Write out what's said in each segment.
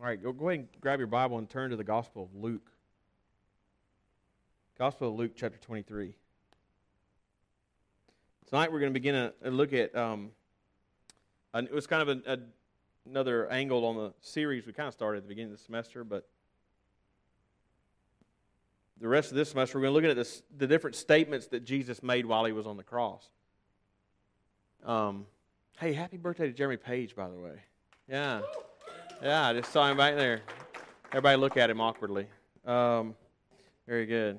All right, go, go ahead and grab your Bible and turn to the Gospel of Luke. Gospel of Luke, chapter 23. Tonight we're going to begin a, a look at, um, an, it was kind of a, a, another angle on the series we kind of started at the beginning of the semester, but the rest of this semester we're going to look at this, the different statements that Jesus made while he was on the cross. Um, hey, happy birthday to Jeremy Page, by the way. Yeah. Yeah, I just saw him back there. Everybody look at him awkwardly. Um, very good.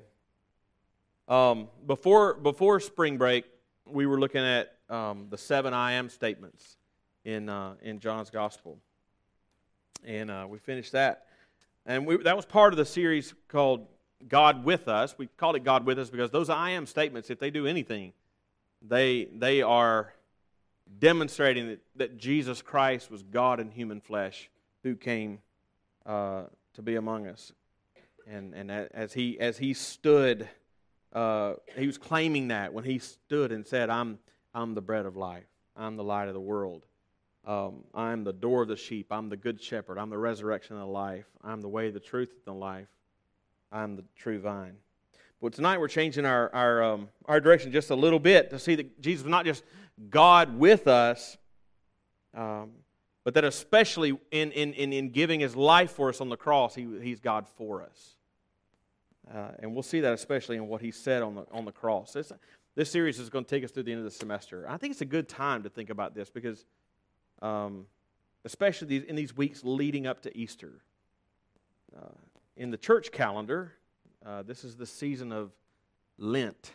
Um, before before spring break, we were looking at um, the seven I am statements in uh, in John's Gospel, and uh, we finished that. And we, that was part of the series called God with Us. We called it God with Us because those I am statements, if they do anything, they they are demonstrating that, that Jesus Christ was God in human flesh who came uh, to be among us. And, and as, he, as he stood, uh, he was claiming that when he stood and said, I'm, I'm the bread of life, I'm the light of the world. Um, I'm the door of the sheep. I'm the good shepherd. I'm the resurrection of the life. I'm the way, the truth, and the life. I'm the true vine. But tonight we're changing our, our, um, our direction just a little bit to see that Jesus was not just God with us, um, but that especially in, in, in, in, giving his life for us on the cross, he, he's God for us. Uh, and we'll see that especially in what he said on the, on the cross. This, this series is going to take us through the end of the semester. I think it's a good time to think about this because, um, especially these, in these weeks leading up to Easter, uh, in the church calendar, uh, this is the season of Lent.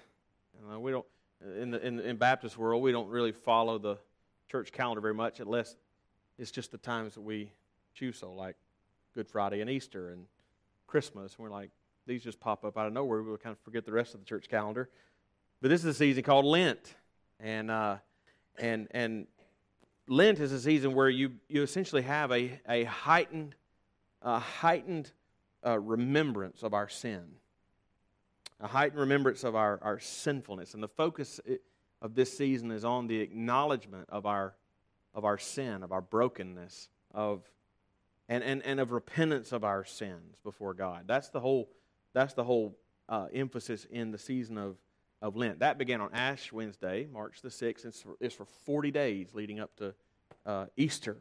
Uh, we don't in the in, in Baptist world we don't really follow the church calendar very much unless it's just the times that we choose so, like Good Friday and Easter and Christmas. We're like, these just pop up out of nowhere. We'll kind of forget the rest of the church calendar. But this is a season called Lent. And, uh, and, and Lent is a season where you, you essentially have a, a heightened, a heightened uh, remembrance of our sin, a heightened remembrance of our, our sinfulness. And the focus of this season is on the acknowledgement of our of our sin, of our brokenness, of and, and, and of repentance of our sins before God. That's the whole, that's the whole uh, emphasis in the season of, of Lent. That began on Ash Wednesday, March the 6th. It's for, it's for 40 days leading up to uh, Easter.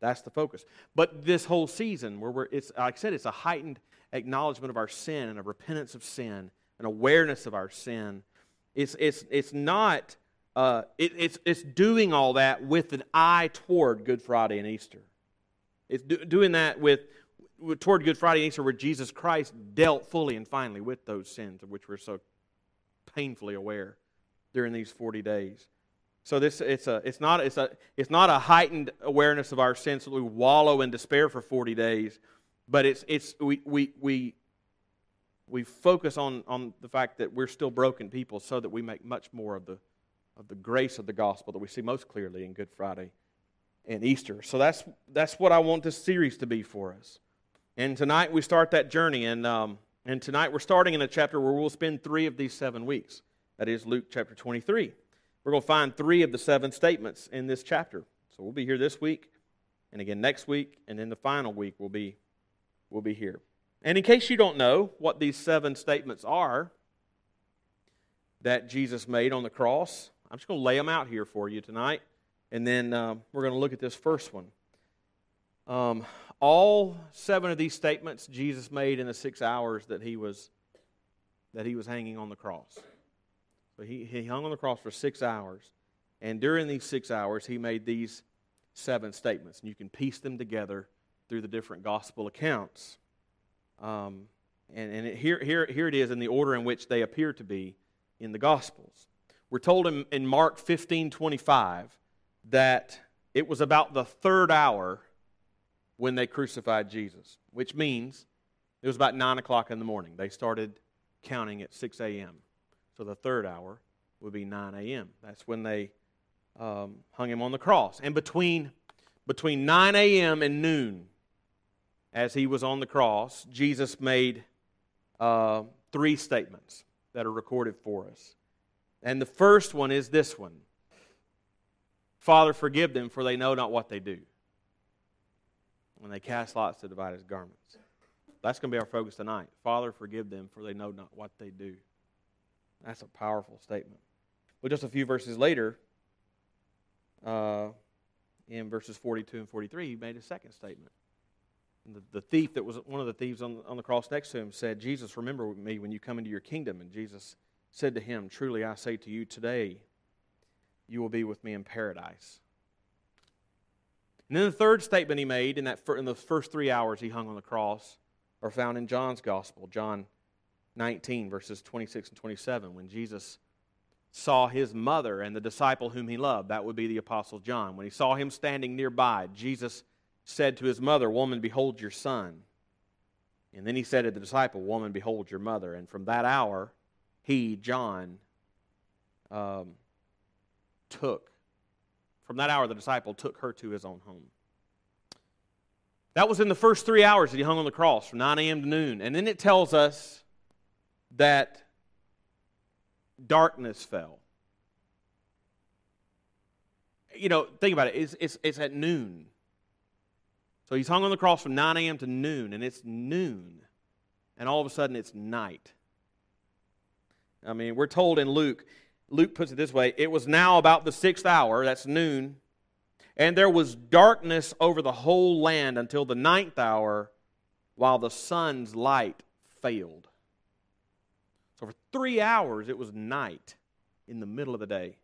That's the focus. But this whole season, where we're, it's, like I said, it's a heightened acknowledgement of our sin and a repentance of sin, an awareness of our sin. It's, it's, it's not uh, it, it's, it's doing all that with an eye toward Good Friday and Easter. It's do, doing that with, with, toward Good Friday and Easter, where Jesus Christ dealt fully and finally with those sins of which we're so painfully aware during these 40 days. So this it's a it's not it's a it's not a heightened awareness of our sins that we wallow in despair for 40 days, but it's it's we we we we focus on on the fact that we're still broken people so that we make much more of the of the grace of the gospel that we see most clearly in Good Friday and Easter. So that's, that's what I want this series to be for us. And tonight we start that journey. And, um, and tonight we're starting in a chapter where we'll spend three of these seven weeks. That is Luke chapter 23. We're going to find three of the seven statements in this chapter. So we'll be here this week, and again next week, and then the final week we'll be, we'll be here. And in case you don't know what these seven statements are that Jesus made on the cross, I'm just going to lay them out here for you tonight, and then um, we're going to look at this first one. Um, all seven of these statements Jesus made in the six hours that he was that he was hanging on the cross. So he, he hung on the cross for six hours, and during these six hours, he made these seven statements, and you can piece them together through the different gospel accounts. Um, and and it, here, here, here it is in the order in which they appear to be in the Gospels. We're told in, in Mark 15 25 that it was about the third hour when they crucified Jesus, which means it was about 9 o'clock in the morning. They started counting at 6 a.m. So the third hour would be 9 a.m. That's when they um, hung him on the cross. And between, between 9 a.m. and noon, as he was on the cross, Jesus made uh, three statements that are recorded for us. And the first one is this one Father, forgive them, for they know not what they do. And they cast lots to divide his garments. That's going to be our focus tonight. Father, forgive them, for they know not what they do. That's a powerful statement. Well, just a few verses later, uh, in verses 42 and 43, he made a second statement. The, the, thief that was one of the thieves on, on the cross next to him said, Jesus, remember me when you come into your kingdom. And Jesus said to him, Truly I say to you, today you will be with me in paradise. And then the third statement he made in, that, in the first three hours he hung on the cross are found in John's Gospel, John 19, verses 26 and 27, when Jesus saw his mother and the disciple whom he loved. That would be the Apostle John. When he saw him standing nearby, Jesus said to his mother, Woman, behold your son. And then he said to the disciple, Woman, behold your mother. And from that hour, he, John, um, took, from that hour, the disciple took her to his own home. That was in the first three hours that he hung on the cross, from 9 a.m. to noon. And then it tells us that darkness fell. You know, think about it. It's, it's, it's at noon. So he's hung on the cross from 9 a.m. to noon, and it's noon. And all of a sudden, it's night. I mean, we're told in Luke, Luke puts it this way it was now about the sixth hour, that's noon, and there was darkness over the whole land until the ninth hour, while the sun's light failed. So for three hours, it was night in the middle of the day.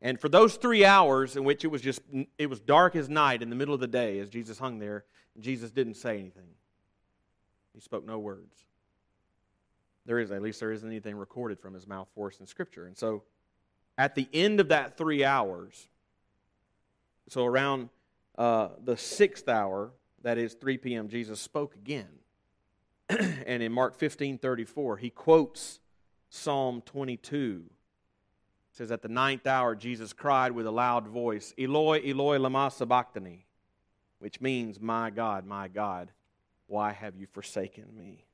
And for those three hours in which it was just it was dark as night in the middle of the day as Jesus hung there, Jesus didn't say anything. He spoke no words. There is, at least there isn't anything recorded from his mouth for us in Scripture. And so at the end of that three hours, so around uh, the sixth hour, that is 3 p.m., Jesus spoke again. and in Mark 15 34, he quotes Psalm 22 it says, At the ninth hour, Jesus cried with a loud voice, Eloi, Eloi, lama sabachthani, which means, My God, my God, why have you forsaken me?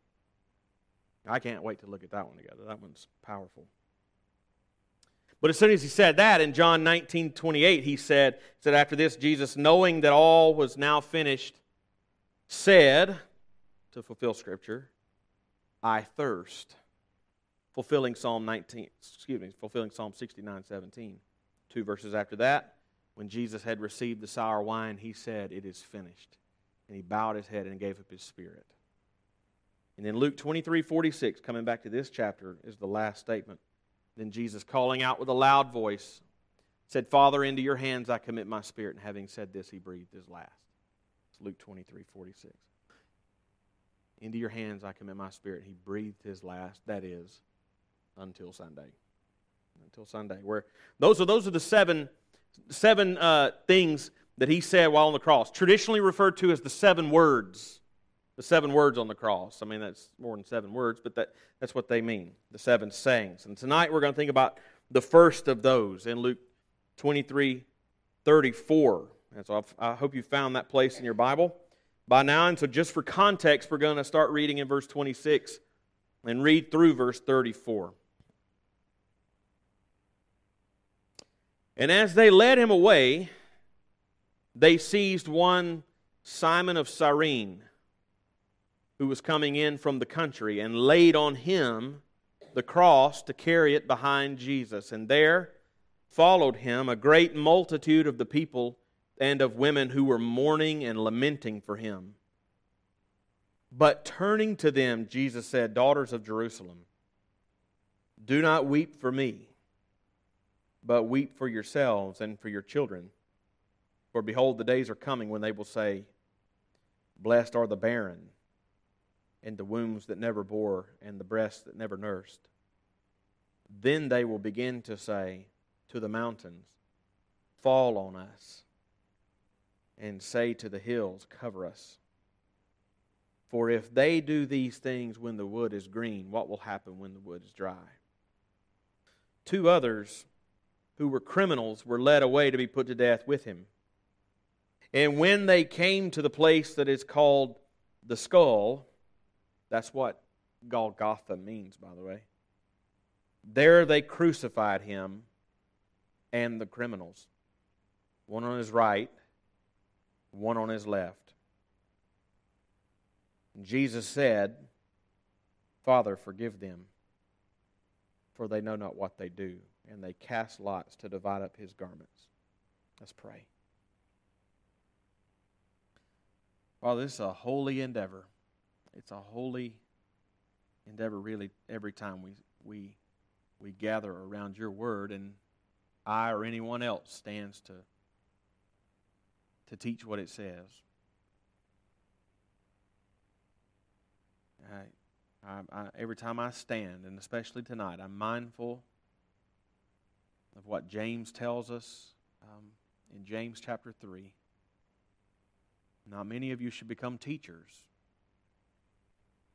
I can't wait to look at that one together. That one's powerful. But as soon as he said that, in John 19 28, he said, said, After this, Jesus, knowing that all was now finished, said, to fulfill Scripture, I thirst fulfilling Psalm 19, excuse me, fulfilling Psalm 69, 17. Two verses after that, when Jesus had received the sour wine, he said, It is finished. And he bowed his head and gave up his spirit. And in Luke 23, 46, coming back to this chapter, is the last statement. Then Jesus, calling out with a loud voice, said, Father, into your hands I commit my spirit. And having said this, he breathed his last. It's Luke 23, 46. Into your hands I commit my spirit. He breathed his last. That is, until Sunday. Until Sunday. Where those are those are the seven seven uh, things that he said while on the cross, traditionally referred to as the seven words. The seven words on the cross. I mean, that's more than seven words, but that, that's what they mean. The seven sayings. And tonight we're going to think about the first of those in Luke 23 34. And so I've, I hope you found that place in your Bible by now. And so, just for context, we're going to start reading in verse 26 and read through verse 34. And as they led him away, they seized one Simon of Cyrene, who was coming in from the country, and laid on him the cross to carry it behind Jesus. And there followed him a great multitude of the people and of women who were mourning and lamenting for him. But turning to them, Jesus said, Daughters of Jerusalem, do not weep for me but weep for yourselves and for your children. For behold, the days are coming when they will say, Blessed are the barren, and the wombs that never bore, and the breasts that never nursed. Then they will begin to say to the mountains, Fall on us, and say to the hills, Cover us. For if they do these things when the wood is green, what will happen when the wood is dry? Two others who were criminals were led away to be put to death with him. And when they came to the place that is called the skull, that's what Golgotha means, by the way. There they crucified him and the criminals, one on his right, one on his left. Jesus said, Father, forgive them, for they know not what they do. And they cast lots to divide up his garments. Let's pray. Father, this is a holy endeavor. It's a holy endeavor, really, every time we, we, we gather around your word, and I or anyone else stands to, to teach what it says. I, I, I, every time I stand, and especially tonight, I'm mindful of what James tells us um, in James chapter 3. Not many of you should become teachers,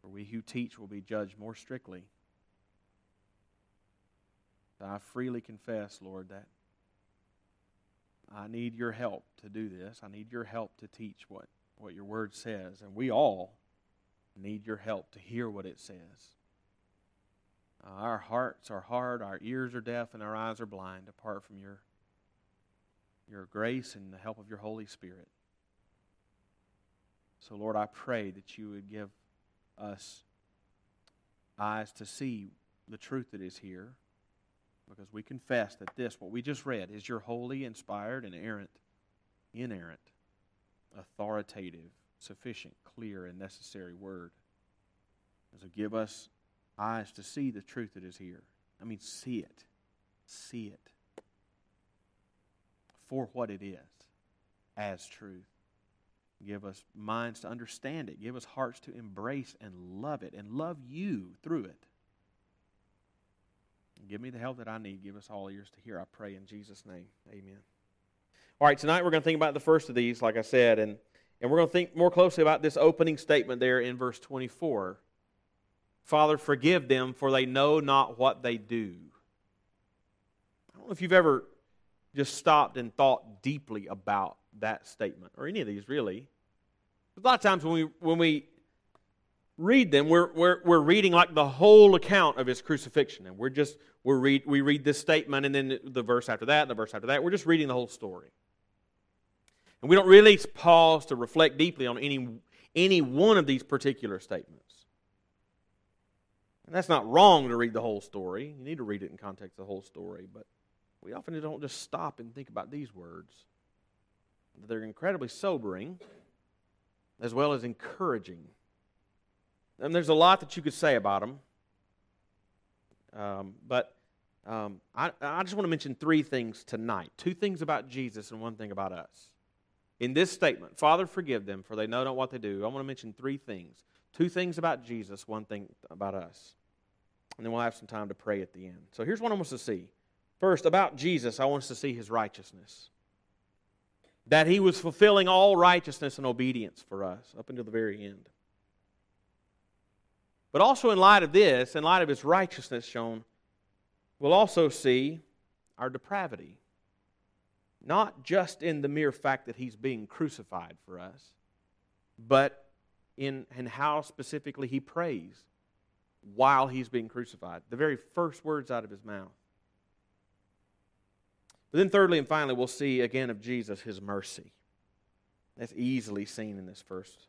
for we who teach will be judged more strictly. I freely confess, Lord, that I need your help to do this. I need your help to teach what, what your word says. And we all need your help to hear what it says. Uh, our hearts are hard, our ears are deaf, and our eyes are blind apart from your, your grace and the help of your Holy Spirit. So, Lord, I pray that you would give us eyes to see the truth that is here because we confess that this, what we just read, is your holy, inspired, and errant, inerrant, authoritative, sufficient, clear, and necessary word. So give us eyes to see the truth that is here. I mean, see it. See it for what it is as truth. Give us minds to understand it. Give us hearts to embrace and love it and love you through it. Give me the help that I need. Give us all ears to hear. I pray in Jesus' name. Amen. All right, tonight we're going to think about the first of these, like I said, and, and we're going to think more closely about this opening statement there in verse 24. Father, forgive them, for they know not what they do. I don't know if you've ever just stopped and thought deeply about that statement, or any of these really. A lot of times when we, when we read them, we're, we're, we're reading like the whole account of his crucifixion. And we're just, we read, we read this statement and then the verse after that and the verse after that. We're just reading the whole story. And we don't really pause to reflect deeply on any, any one of these particular statements. And that's not wrong to read the whole story. You need to read it in context of the whole story. But we often don't just stop and think about these words. They're incredibly sobering as well as encouraging. And there's a lot that you could say about them. Um, but um, I, I just want to mention three things tonight two things about Jesus and one thing about us. In this statement, Father, forgive them, for they know not what they do. I want to mention three things two things about Jesus, one thing about us. And then we'll have some time to pray at the end. So here's what I want us to see. First, about Jesus, I want us to see his righteousness. That he was fulfilling all righteousness and obedience for us up until the very end. But also, in light of this, in light of his righteousness shown, we'll also see our depravity. Not just in the mere fact that he's being crucified for us, but in, in how specifically he prays while he's being crucified. The very first words out of his mouth. But then, thirdly and finally, we'll see again of Jesus his mercy. That's easily seen in this first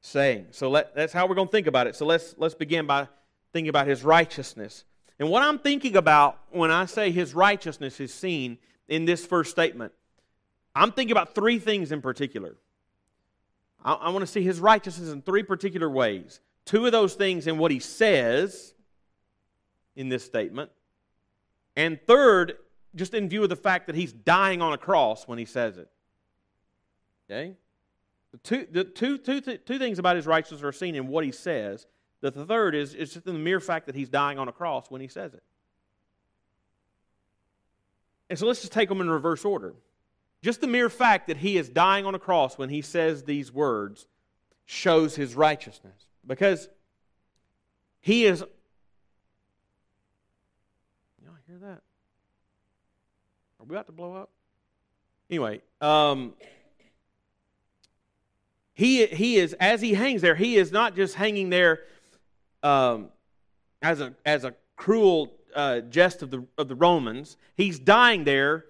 saying. So let, that's how we're going to think about it. So let's, let's begin by thinking about his righteousness. And what I'm thinking about when I say his righteousness is seen in this first statement, I'm thinking about three things in particular. I, I want to see his righteousness in three particular ways. Two of those things in what he says in this statement. And third, just in view of the fact that he's dying on a cross when he says it. Okay? The two, the two, two, two things about his righteousness are seen in what he says. The third is, is just in the mere fact that he's dying on a cross when he says it. And so let's just take them in reverse order. Just the mere fact that he is dying on a cross when he says these words shows his righteousness. Because he is. Y'all hear that? Are we about to blow up? Anyway, um, he, he is, as he hangs there, he is not just hanging there um, as, a, as a cruel uh, jest of the, of the Romans. He's dying there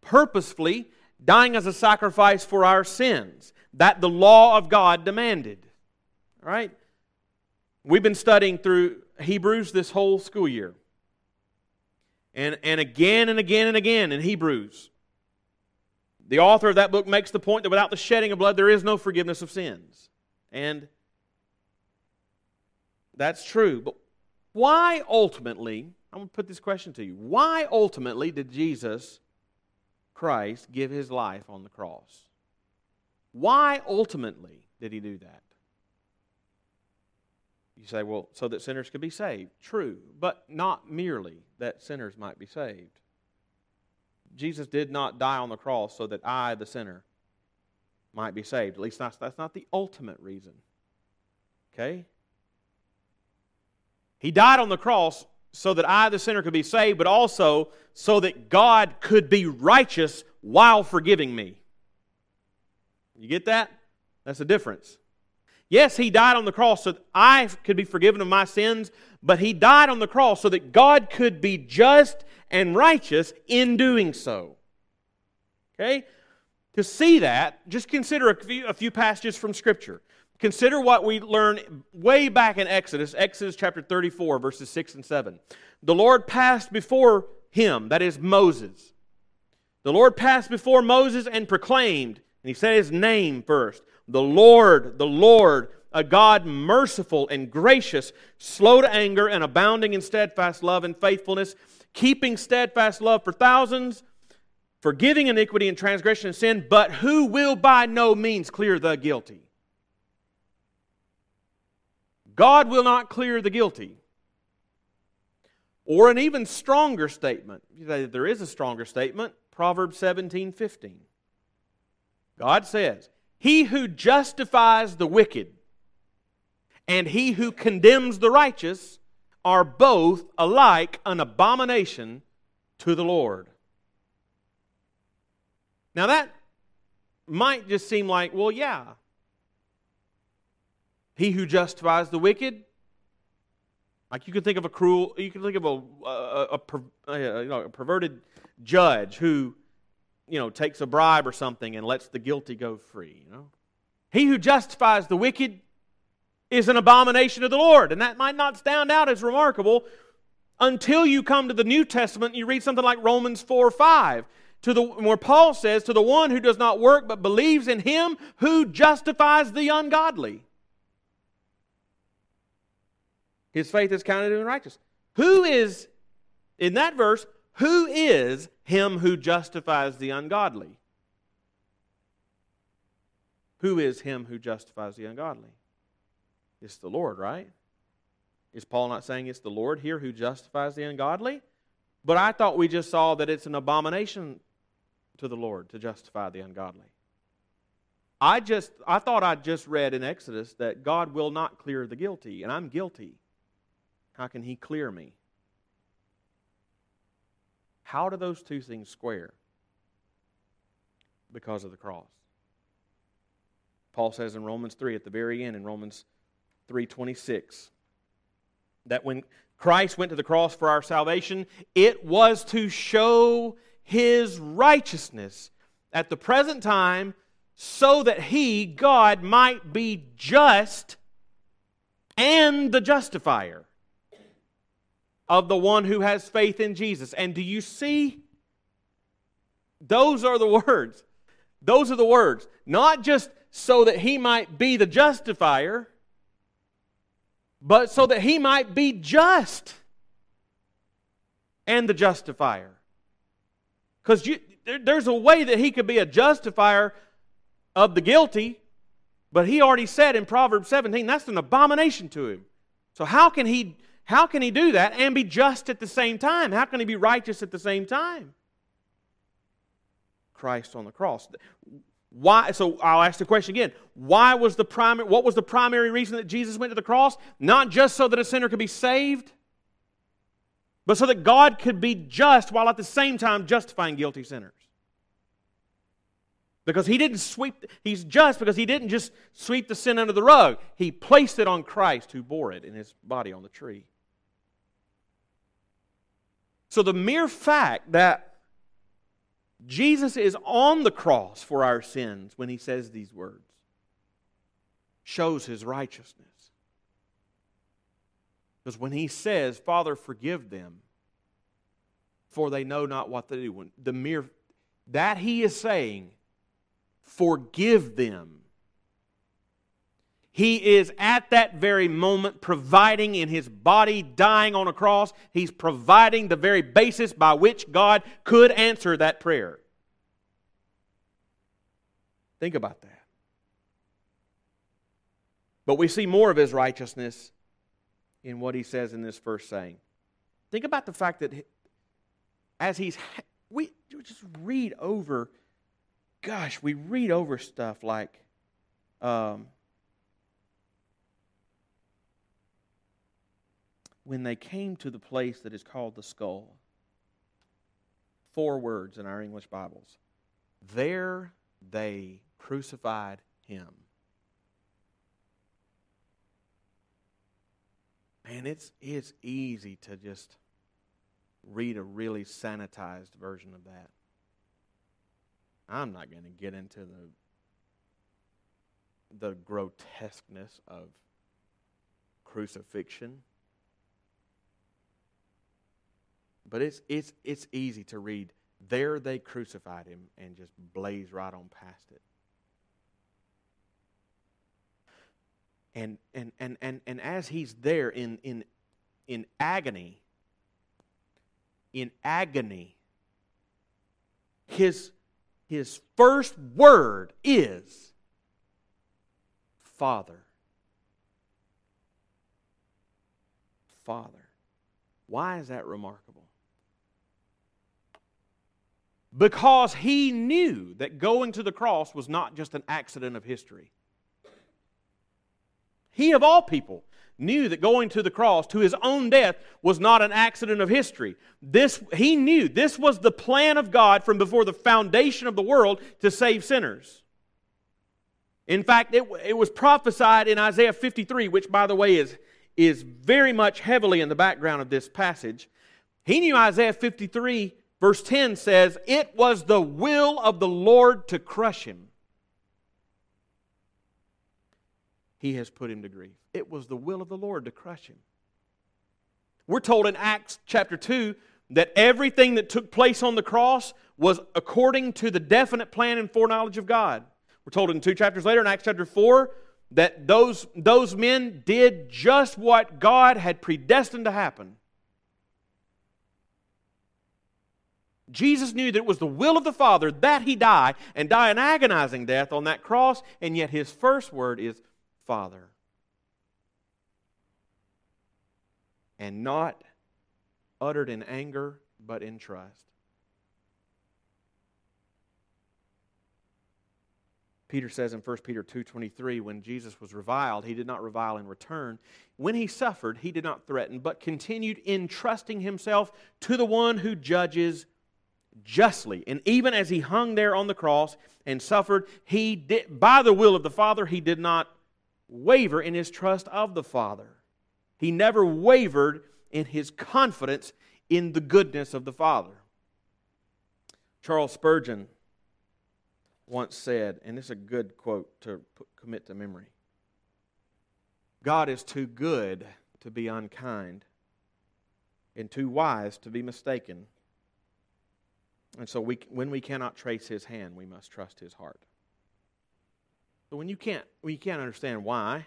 purposefully, dying as a sacrifice for our sins that the law of God demanded. All right? We've been studying through Hebrews this whole school year. And, and again and again and again in Hebrews, the author of that book makes the point that without the shedding of blood, there is no forgiveness of sins. And that's true. But why ultimately, I'm going to put this question to you. Why ultimately did Jesus Christ give his life on the cross? Why ultimately did he do that? You say, well, so that sinners could be saved. True, but not merely that sinners might be saved. Jesus did not die on the cross so that I, the sinner, might be saved. At least that's, that's not the ultimate reason. Okay? He died on the cross so that I, the sinner, could be saved, but also so that God could be righteous while forgiving me. You get that? That's the difference. Yes, he died on the cross so that I could be forgiven of my sins, but he died on the cross so that God could be just and righteous in doing so. Okay? To see that, just consider a few, a few passages from Scripture. Consider what we learn way back in Exodus, Exodus chapter 34, verses 6 and 7. The Lord passed before him, that is Moses. The Lord passed before Moses and proclaimed, and he said his name first the Lord, the Lord, a God merciful and gracious, slow to anger, and abounding in steadfast love and faithfulness, keeping steadfast love for thousands, forgiving iniquity and transgression and sin, but who will by no means clear the guilty. God will not clear the guilty. Or an even stronger statement. There is a stronger statement. Proverbs 17 15. God says, he who justifies the wicked and he who condemns the righteous are both alike an abomination to the Lord. Now that might just seem like, well, yeah. He who justifies the wicked, like you could think of a cruel, you could think of a, a, a, a uh, you know, perverted judge who you know, takes a bribe or something and lets the guilty go free, you know. He who justifies the wicked is an abomination to the Lord. And that might not stand out as remarkable until you come to the New Testament and you read something like Romans 4 or 5. To the, where Paul says, To the one who does not work but believes in him who justifies the ungodly. His faith is counted in righteous. Who is, in that verse, who is him who justifies the ungodly? Who is him who justifies the ungodly? It's the Lord, right? Is Paul not saying it's the Lord here who justifies the ungodly? But I thought we just saw that it's an abomination to the Lord to justify the ungodly. I just I thought I just read in Exodus that God will not clear the guilty, and I'm guilty. How can he clear me? How do those two things square? Because of the cross. Paul says in Romans 3 at the very end in Romans 3:26 that when Christ went to the cross for our salvation, it was to show his righteousness at the present time so that he, God, might be just and the justifier of the one who has faith in Jesus. And do you see? Those are the words. Those are the words. Not just so that he might be the justifier, but so that he might be just and the justifier. Because there, there's a way that he could be a justifier of the guilty, but he already said in Proverbs 17 that's an abomination to him. So, how can he how can he do that and be just at the same time? How can he be righteous at the same time? Christ on the cross. Why? So I'll ask the question again. Why was the primary? What was the primary reason that Jesus went to the cross? Not just so that a sinner could be saved, but so that God could be just while at the same time justifying guilty sinners. Because he didn't sweep, he's just because he didn't just sweep the sin under the rug. He placed it on Christ who bore it in his body on the tree. So the mere fact that Jesus is on the cross for our sins when he says these words shows his righteousness. Because when he says, Father, forgive them, for they know not what they do, the mere that he is saying, forgive them. He is at that very moment providing in his body, dying on a cross, he's providing the very basis by which God could answer that prayer. Think about that. But we see more of his righteousness in what he says in this first saying. Think about the fact that as he's, we just read over, gosh, we read over stuff like, um, when they came to the place that is called the skull, four words in our English Bibles. There they crucified him. Man, it's, it's easy to just read a really sanitized version of that. I'm not going to get into the the grotesqueness of crucifixion. But it's it's it's easy to read. There they crucified him and just blaze right on past it. And and and and, and as he's there in in in agony, in agony, his his first word is Father. Father. Why is that remarkable? Because he knew that going to the cross was not just an accident of history. He, of all people, knew that going to the cross to his own death was not an accident of history. This, he knew this was the plan of God from before the foundation of the world to save sinners. In fact, it, it was prophesied in Isaiah 53, which, by the way, is, is very much heavily in the background of this passage. He knew Isaiah 53 Verse 10 says, It was the will of the Lord to crush him. He has put him to grief. It was the will of the Lord to crush him. We're told in Acts chapter 2 that everything that took place on the cross was according to the definite plan and foreknowledge of God. We're told in two chapters later, in Acts chapter 4, that those, those men did just what God had predestined to happen. Jesus knew that it was the will of the Father that he die and die an agonizing death on that cross, and yet his first word is Father. And not uttered in anger, but in trust. Peter says in 1 Peter 2:23 when Jesus was reviled he did not revile in return when he suffered he did not threaten but continued entrusting himself to the one who judges justly. And even as he hung there on the cross and suffered, he did, by the will of the Father, he did not waver in his trust of the Father. He never wavered in his confidence in the goodness of the Father. Charles Spurgeon once said, and this is a good quote to commit to memory God is too good to be unkind, and too wise to be mistaken. And so we, when we cannot trace his hand, we must trust his heart. But when you can't, when you can't understand why,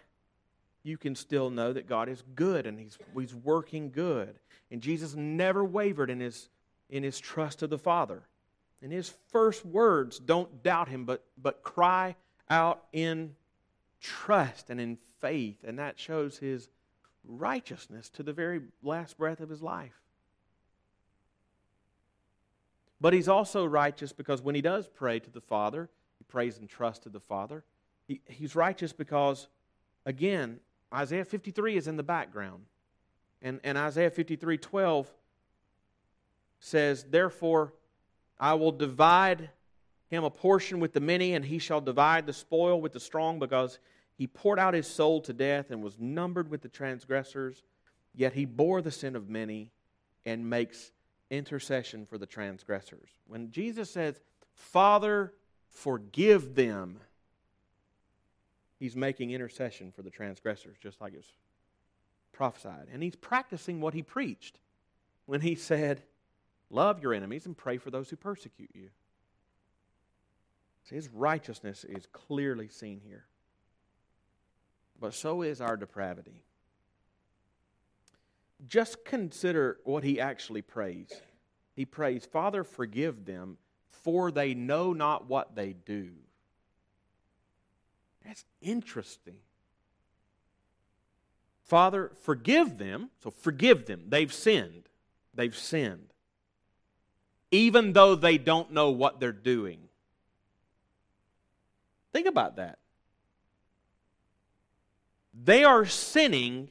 you can still know that God is good and he's, he's working good. And Jesus never wavered in his, in his trust of the Father. And his first words don't doubt him, but, but cry out in trust and in faith. And that shows his righteousness to the very last breath of his life. But he's also righteous because when he does pray to the Father, he prays and trusts to the Father. He, he's righteous because, again, Isaiah 53 is in the background. And, and Isaiah 53 12 says, Therefore, I will divide him a portion with the many, and he shall divide the spoil with the strong, because he poured out his soul to death and was numbered with the transgressors. Yet he bore the sin of many and makes intercession for the transgressors. When Jesus says, Father, forgive them, He's making intercession for the transgressors, just like it's prophesied. And he's practicing what he preached when he said, Love your enemies and pray for those who persecute you. See, his righteousness is clearly seen here. But so is our depravity. Just consider what he actually prays. He prays, Father, forgive them, for they know not what they do. That's interesting. Father, forgive them. So forgive them. They've sinned. They've sinned. Even though they don't know what they're doing. Think about that. They are sinning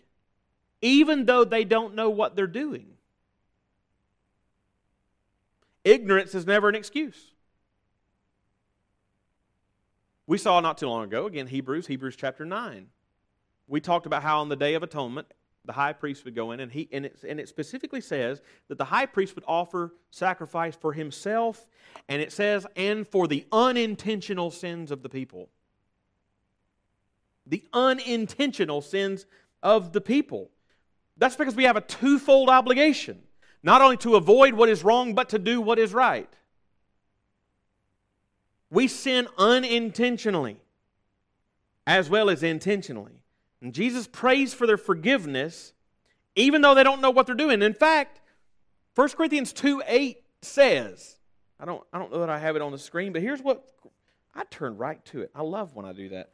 even though they don't know what they're doing. Ignorance is never an excuse. We saw not too long ago, again, Hebrews, Hebrews chapter 9. We talked about how on the Day of Atonement, the high priest would go in, and, he, and, it, and it specifically says that the high priest would offer sacrifice for himself, and it says, and for the unintentional sins of the people. The unintentional sins of the people. That's because we have a twofold obligation not only to avoid what is wrong, but to do what is right. We sin unintentionally as well as intentionally. And Jesus prays for their forgiveness even though they don't know what they're doing. In fact, 1 Corinthians 2 8 says, I don't, I don't know that I have it on the screen, but here's what I turn right to it. I love when I do that.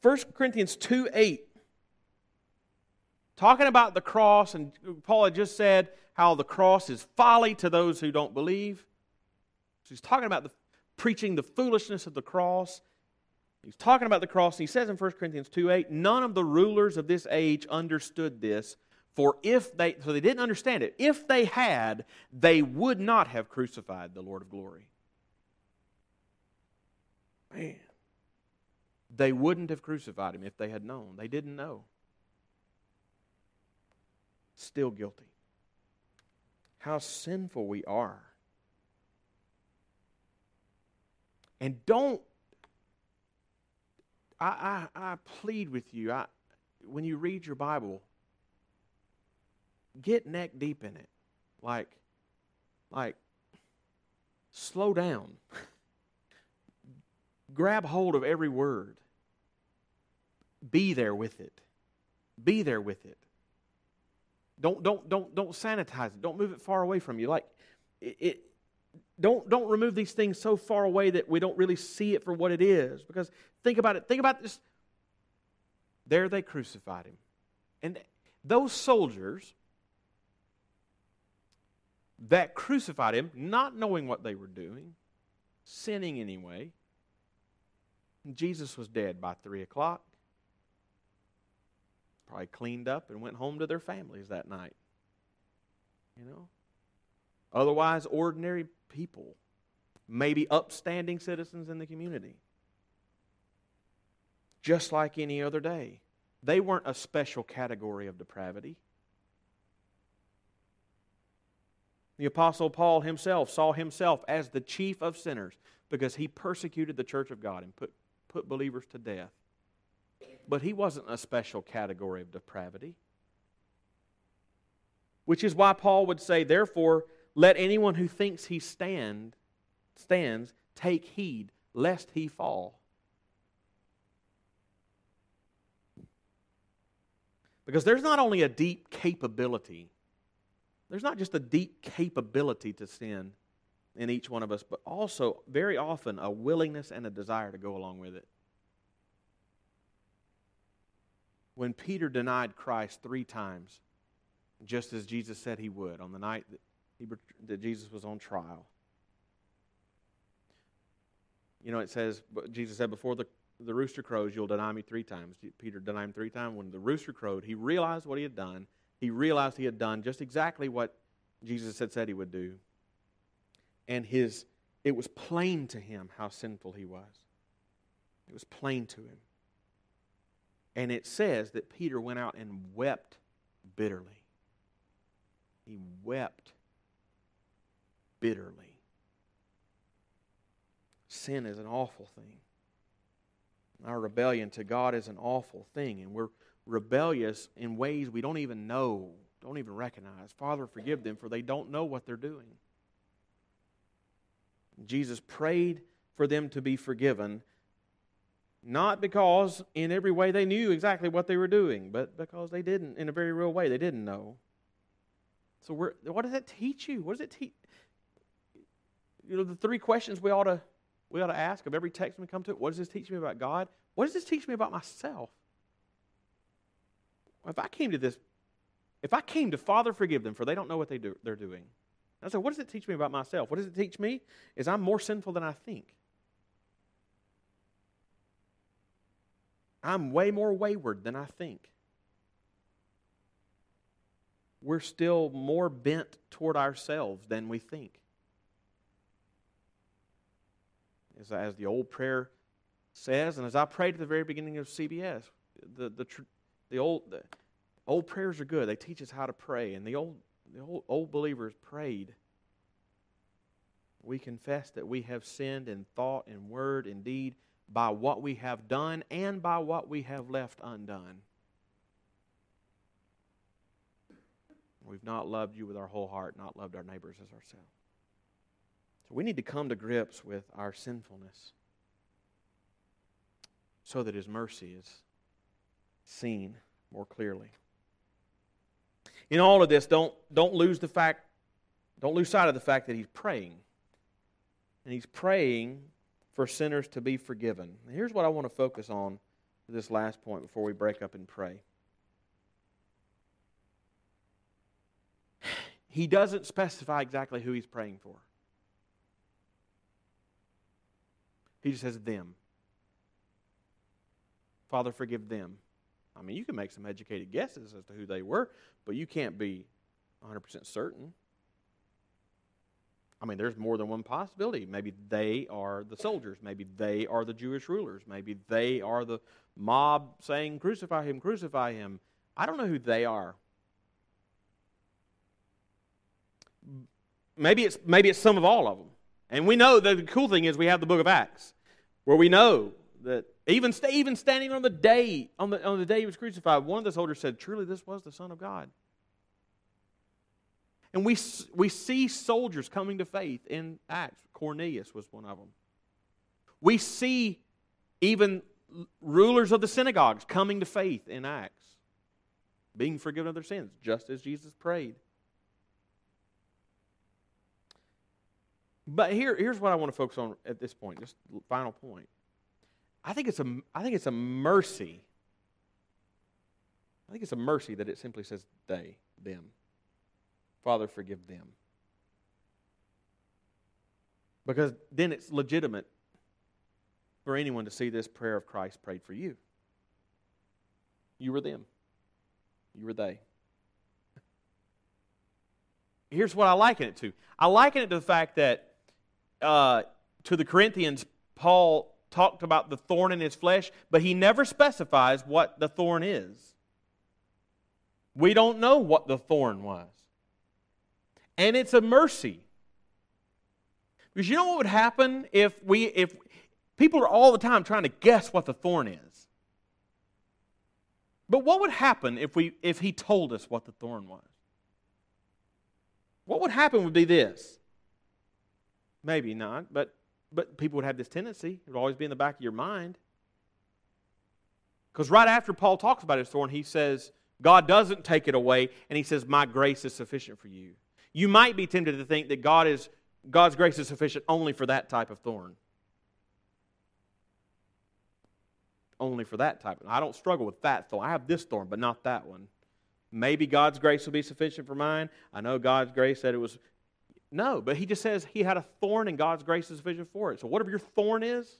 1 Corinthians 2 8. Talking about the cross, and Paul had just said how the cross is folly to those who don't believe. So he's talking about the, preaching the foolishness of the cross. He's talking about the cross. and He says in 1 Corinthians 2 8, none of the rulers of this age understood this. For if they, so they didn't understand it. If they had, they would not have crucified the Lord of glory. Man, they wouldn't have crucified him if they had known. They didn't know. Still guilty. How sinful we are. And don't I, I, I plead with you, I, when you read your Bible, get neck deep in it. Like, like, slow down. Grab hold of every word. Be there with it. Be there with it. Don't don't don't don't sanitize it. Don't move it far away from you. Like it, it don't don't remove these things so far away that we don't really see it for what it is. Because think about it. Think about this. There they crucified him. And those soldiers that crucified him, not knowing what they were doing, sinning anyway, Jesus was dead by three o'clock. Probably cleaned up and went home to their families that night. You know? Otherwise, ordinary people, maybe upstanding citizens in the community, just like any other day. They weren't a special category of depravity. The Apostle Paul himself saw himself as the chief of sinners because he persecuted the church of God and put, put believers to death. But he wasn't a special category of depravity. Which is why Paul would say, therefore, let anyone who thinks he stand stands take heed lest he fall. Because there's not only a deep capability, there's not just a deep capability to sin in each one of us, but also very often a willingness and a desire to go along with it. When Peter denied Christ three times, just as Jesus said he would on the night that he, that Jesus was on trial. You know, it says, Jesus said, before the, the rooster crows, you'll deny me three times. Peter denied him three times. When the rooster crowed, he realized what he had done. He realized he had done just exactly what Jesus had said he would do. And his, it was plain to him how sinful he was. It was plain to him. And it says that Peter went out and wept bitterly. He wept bitterly. Sin is an awful thing. Our rebellion to God is an awful thing, and we're rebellious in ways we don't even know, don't even recognize. Father, forgive them, for they don't know what they're doing. Jesus prayed for them to be forgiven, not because in every way they knew exactly what they were doing, but because they didn't, in a very real way, they didn't know. So, what does that teach you? What does it teach? You know, the three questions we ought to we ought to ask of every text we come to. What does this teach me about God? What does this teach me about myself? If I came to this, if I came to Father, forgive them, for they don't know what they do, they're doing. I said, what does it teach me about myself? What does it teach me? Is I'm more sinful than I think. I'm way more wayward than I think. We're still more bent toward ourselves than we think. As, as the old prayer says, and as I prayed at the very beginning of CBS, the, the, the, old, the old prayers are good. They teach us how to pray. And the old, the old, old believers prayed. We confess that we have sinned in thought and word and deed by what we have done and by what we have left undone. We've not loved you with our whole heart, not loved our neighbors as ourselves. So we need to come to grips with our sinfulness so that His mercy is seen more clearly. In all of this, don't, don't lose the fact, don't lose sight of the fact that He's praying. And He's praying for sinners to be forgiven. And here's what I want to focus on this last point before we break up and pray. He doesn't specify exactly who he's praying for. He just says them. Father, forgive them. I mean, you can make some educated guesses as to who they were, but you can't be 100% certain. I mean, there's more than one possibility. Maybe they are the soldiers. Maybe they are the Jewish rulers. Maybe they are the mob saying, Crucify him, crucify him. I don't know who they are. Maybe it's, maybe it's some of all of them. And we know that the cool thing is we have the book of Acts, where we know that even, even standing on the day on the, on the day he was crucified, one of the soldiers said, Truly, this was the Son of God. And we, we see soldiers coming to faith in Acts. Cornelius was one of them. We see even rulers of the synagogues coming to faith in Acts, being forgiven of their sins, just as Jesus prayed. But here, here's what I want to focus on at this point, just final point. I think it's a, I think it's a mercy. I think it's a mercy that it simply says they, them. Father, forgive them. Because then it's legitimate for anyone to see this prayer of Christ prayed for you. You were them. You were they. Here's what I liken it to I liken it to the fact that uh, to the Corinthians, Paul talked about the thorn in his flesh, but he never specifies what the thorn is. We don't know what the thorn was. And it's a mercy. Because you know what would happen if we if people are all the time trying to guess what the thorn is. But what would happen if we if he told us what the thorn was? What would happen would be this. Maybe not, but but people would have this tendency. It would always be in the back of your mind. Because right after Paul talks about his thorn, he says, God doesn't take it away, and he says, My grace is sufficient for you. You might be tempted to think that God is, God's grace is sufficient only for that type of thorn. Only for that type. I don't struggle with that thorn. I have this thorn, but not that one. Maybe God's grace will be sufficient for mine. I know God's grace said it was. No, but he just says he had a thorn and God's grace is sufficient for it. So whatever your thorn is,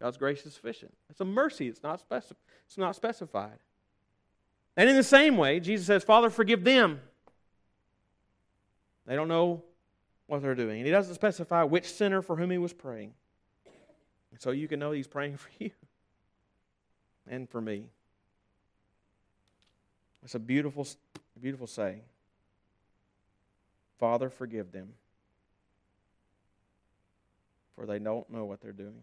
God's grace is sufficient. It's a mercy. It's not, specif- it's not specified. And in the same way, Jesus says, Father, forgive them they don't know what they're doing. And he doesn't specify which sinner for whom he was praying. So you can know he's praying for you and for me. It's a beautiful, beautiful saying. Father, forgive them, for they don't know what they're doing.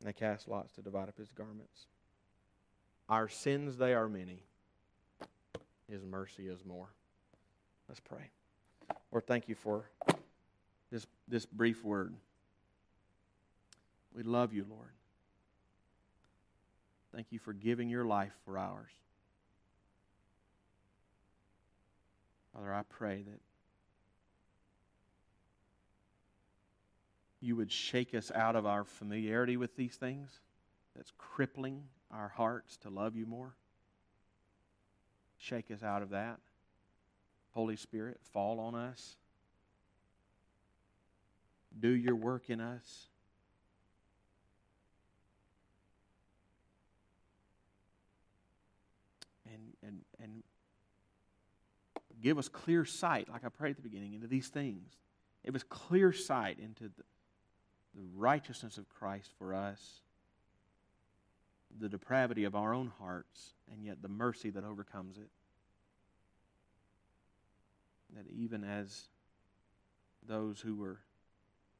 And they cast lots to divide up his garments. Our sins, they are many. His mercy is more. Let's pray. Lord, thank you for this, this brief word. We love you, Lord. Thank you for giving your life for ours. Father, I pray that you would shake us out of our familiarity with these things that's crippling our hearts to love you more. Shake us out of that. Holy Spirit, fall on us. Do your work in us. And, and, and give us clear sight, like I prayed at the beginning, into these things. Give us clear sight into the, the righteousness of Christ for us, the depravity of our own hearts, and yet the mercy that overcomes it. That even as those who were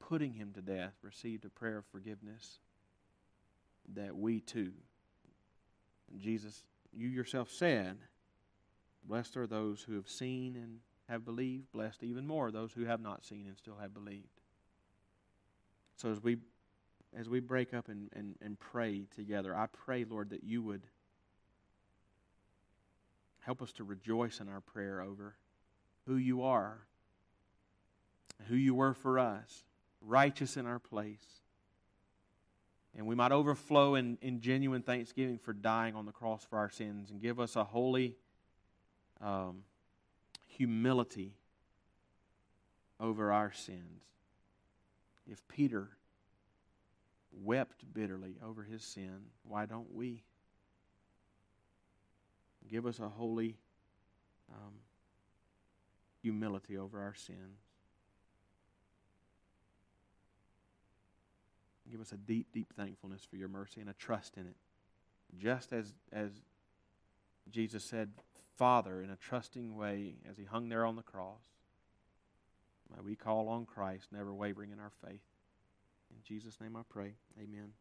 putting him to death received a prayer of forgiveness, that we too, Jesus, you yourself said, Blessed are those who have seen and have believed, blessed even more those who have not seen and still have believed. So as we as we break up and, and, and pray together, I pray, Lord, that you would help us to rejoice in our prayer over who you are, who you were for us, righteous in our place. And we might overflow in, in genuine thanksgiving for dying on the cross for our sins and give us a holy um, humility over our sins. If Peter wept bitterly over his sin, why don't we? Give us a holy um, humility over our sins. Give us a deep, deep thankfulness for your mercy and a trust in it. Just as, as Jesus said, Father, in a trusting way, as he hung there on the cross, may we call on Christ, never wavering in our faith. In Jesus' name I pray. Amen.